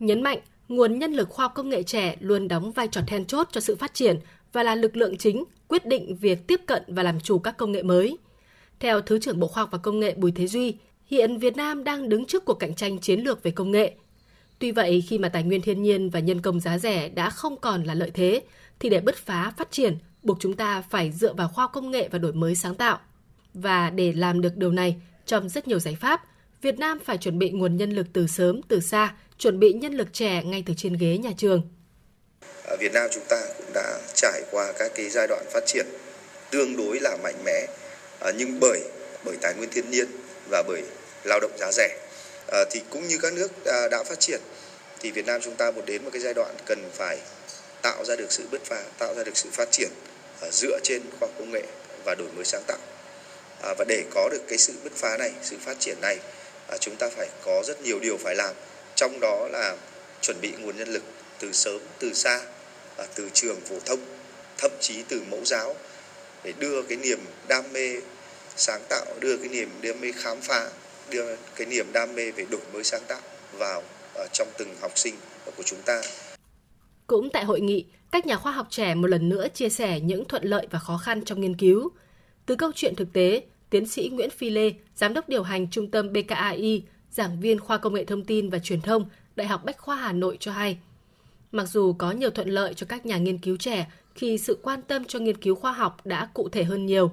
nhấn mạnh nguồn nhân lực khoa học công nghệ trẻ luôn đóng vai trò then chốt cho sự phát triển và là lực lượng chính quyết định việc tiếp cận và làm chủ các công nghệ mới. Theo Thứ trưởng Bộ Khoa học và Công nghệ Bùi Thế Duy, hiện Việt Nam đang đứng trước cuộc cạnh tranh chiến lược về công nghệ. Tuy vậy, khi mà tài nguyên thiên nhiên và nhân công giá rẻ đã không còn là lợi thế, thì để bứt phá phát triển, buộc chúng ta phải dựa vào khoa công nghệ và đổi mới sáng tạo. Và để làm được điều này, trong rất nhiều giải pháp, Việt Nam phải chuẩn bị nguồn nhân lực từ sớm, từ xa, chuẩn bị nhân lực trẻ ngay từ trên ghế nhà trường. Ở Việt Nam chúng ta cũng đã trải qua các cái giai đoạn phát triển tương đối là mạnh mẽ, à, nhưng bởi bởi tài nguyên thiên nhiên và bởi lao động giá rẻ à, thì cũng như các nước à, đã phát triển thì Việt Nam chúng ta một đến một cái giai đoạn cần phải tạo ra được sự bứt phá, tạo ra được sự phát triển dựa trên khoa học công nghệ và đổi mới sáng tạo. và để có được cái sự bứt phá này, sự phát triển này, chúng ta phải có rất nhiều điều phải làm trong đó là chuẩn bị nguồn nhân lực từ sớm từ xa và từ trường phổ thông thậm chí từ mẫu giáo để đưa cái niềm đam mê sáng tạo đưa cái niềm đam mê khám phá đưa cái niềm đam mê về đổi mới sáng tạo vào ở trong từng học sinh của chúng ta. Cũng tại hội nghị, các nhà khoa học trẻ một lần nữa chia sẻ những thuận lợi và khó khăn trong nghiên cứu. Từ câu chuyện thực tế, tiến sĩ Nguyễn Phi Lê, giám đốc điều hành trung tâm BKAI, giảng viên khoa công nghệ thông tin và truyền thông, Đại học Bách khoa Hà Nội cho hay, mặc dù có nhiều thuận lợi cho các nhà nghiên cứu trẻ khi sự quan tâm cho nghiên cứu khoa học đã cụ thể hơn nhiều,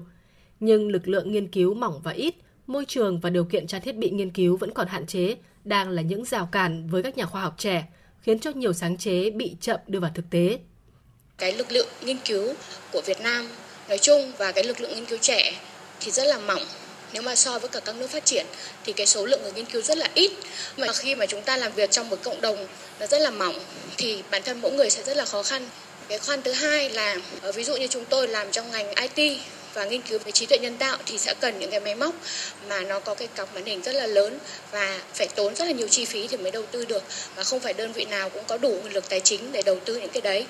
nhưng lực lượng nghiên cứu mỏng và ít, môi trường và điều kiện trang thiết bị nghiên cứu vẫn còn hạn chế, đang là những rào cản với các nhà khoa học trẻ, khiến cho nhiều sáng chế bị chậm đưa vào thực tế. Cái lực lượng nghiên cứu của Việt Nam nói chung và cái lực lượng nghiên cứu trẻ thì rất là mỏng nếu mà so với cả các nước phát triển, thì cái số lượng người nghiên cứu rất là ít. Mà khi mà chúng ta làm việc trong một cộng đồng nó rất là mỏng, thì bản thân mỗi người sẽ rất là khó khăn. Cái khoan thứ hai là ờ, ví dụ như chúng tôi làm trong ngành IT và nghiên cứu về trí tuệ nhân tạo thì sẽ cần những cái máy móc mà nó có cái cọc màn hình rất là lớn và phải tốn rất là nhiều chi phí thì mới đầu tư được và không phải đơn vị nào cũng có đủ nguồn lực tài chính để đầu tư những cái đấy.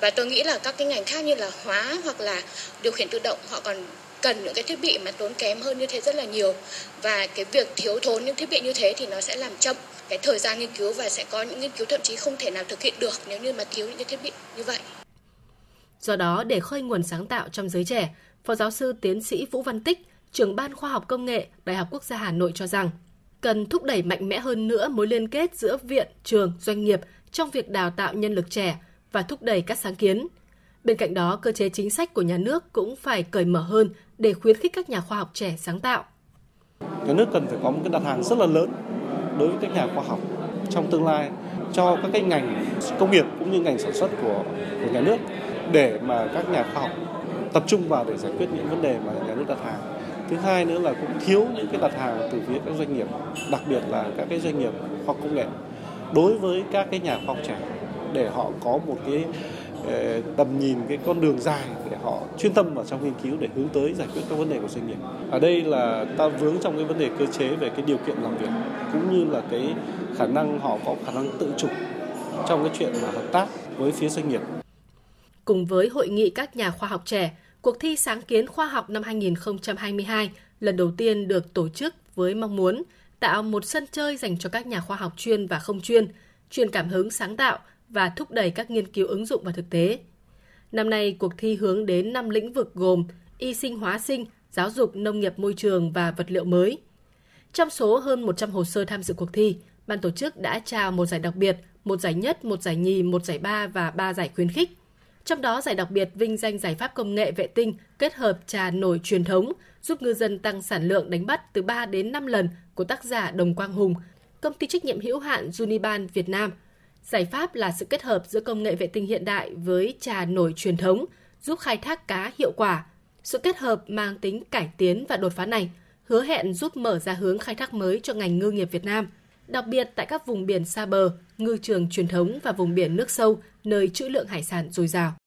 Và tôi nghĩ là các cái ngành khác như là hóa hoặc là điều khiển tự động, họ còn cần những cái thiết bị mà tốn kém hơn như thế rất là nhiều và cái việc thiếu thốn những thiết bị như thế thì nó sẽ làm chậm cái thời gian nghiên cứu và sẽ có những nghiên cứu thậm chí không thể nào thực hiện được nếu như mà thiếu những cái thiết bị như vậy. Do đó, để khơi nguồn sáng tạo trong giới trẻ, Phó giáo sư tiến sĩ Vũ Văn Tích, trưởng ban khoa học công nghệ Đại học Quốc gia Hà Nội cho rằng, cần thúc đẩy mạnh mẽ hơn nữa mối liên kết giữa viện, trường, doanh nghiệp trong việc đào tạo nhân lực trẻ và thúc đẩy các sáng kiến. Bên cạnh đó, cơ chế chính sách của nhà nước cũng phải cởi mở hơn để khuyến khích các nhà khoa học trẻ sáng tạo. Nhà nước cần phải có một cái đặt hàng rất là lớn đối với các nhà khoa học trong tương lai cho các cái ngành công nghiệp cũng như ngành sản xuất của, của nhà nước để mà các nhà khoa học tập trung vào để giải quyết những vấn đề mà nhà nước đặt hàng. Thứ hai nữa là cũng thiếu những cái đặt hàng từ phía các doanh nghiệp, đặc biệt là các cái doanh nghiệp khoa học công nghệ đối với các cái nhà khoa học trẻ để họ có một cái Ờ, tầm nhìn cái con đường dài để họ chuyên tâm vào trong nghiên cứu để hướng tới giải quyết các vấn đề của doanh nghiệp. Ở đây là ta vướng trong cái vấn đề cơ chế về cái điều kiện làm việc cũng như là cái khả năng họ có khả năng tự chủ trong cái chuyện mà hợp tác với phía doanh nghiệp. Cùng với hội nghị các nhà khoa học trẻ, cuộc thi sáng kiến khoa học năm 2022 lần đầu tiên được tổ chức với mong muốn tạo một sân chơi dành cho các nhà khoa học chuyên và không chuyên, truyền cảm hứng sáng tạo và thúc đẩy các nghiên cứu ứng dụng vào thực tế. Năm nay, cuộc thi hướng đến 5 lĩnh vực gồm y sinh hóa sinh, giáo dục, nông nghiệp môi trường và vật liệu mới. Trong số hơn 100 hồ sơ tham dự cuộc thi, ban tổ chức đã trao một giải đặc biệt, một giải nhất, một giải nhì, một giải ba và ba giải khuyến khích. Trong đó, giải đặc biệt vinh danh giải pháp công nghệ vệ tinh kết hợp trà nổi truyền thống, giúp ngư dân tăng sản lượng đánh bắt từ 3 đến 5 lần của tác giả Đồng Quang Hùng, công ty trách nhiệm hữu hạn Juniban Việt Nam. Giải pháp là sự kết hợp giữa công nghệ vệ tinh hiện đại với trà nổi truyền thống, giúp khai thác cá hiệu quả. Sự kết hợp mang tính cải tiến và đột phá này hứa hẹn giúp mở ra hướng khai thác mới cho ngành ngư nghiệp Việt Nam, đặc biệt tại các vùng biển xa bờ, ngư trường truyền thống và vùng biển nước sâu, nơi trữ lượng hải sản dồi dào.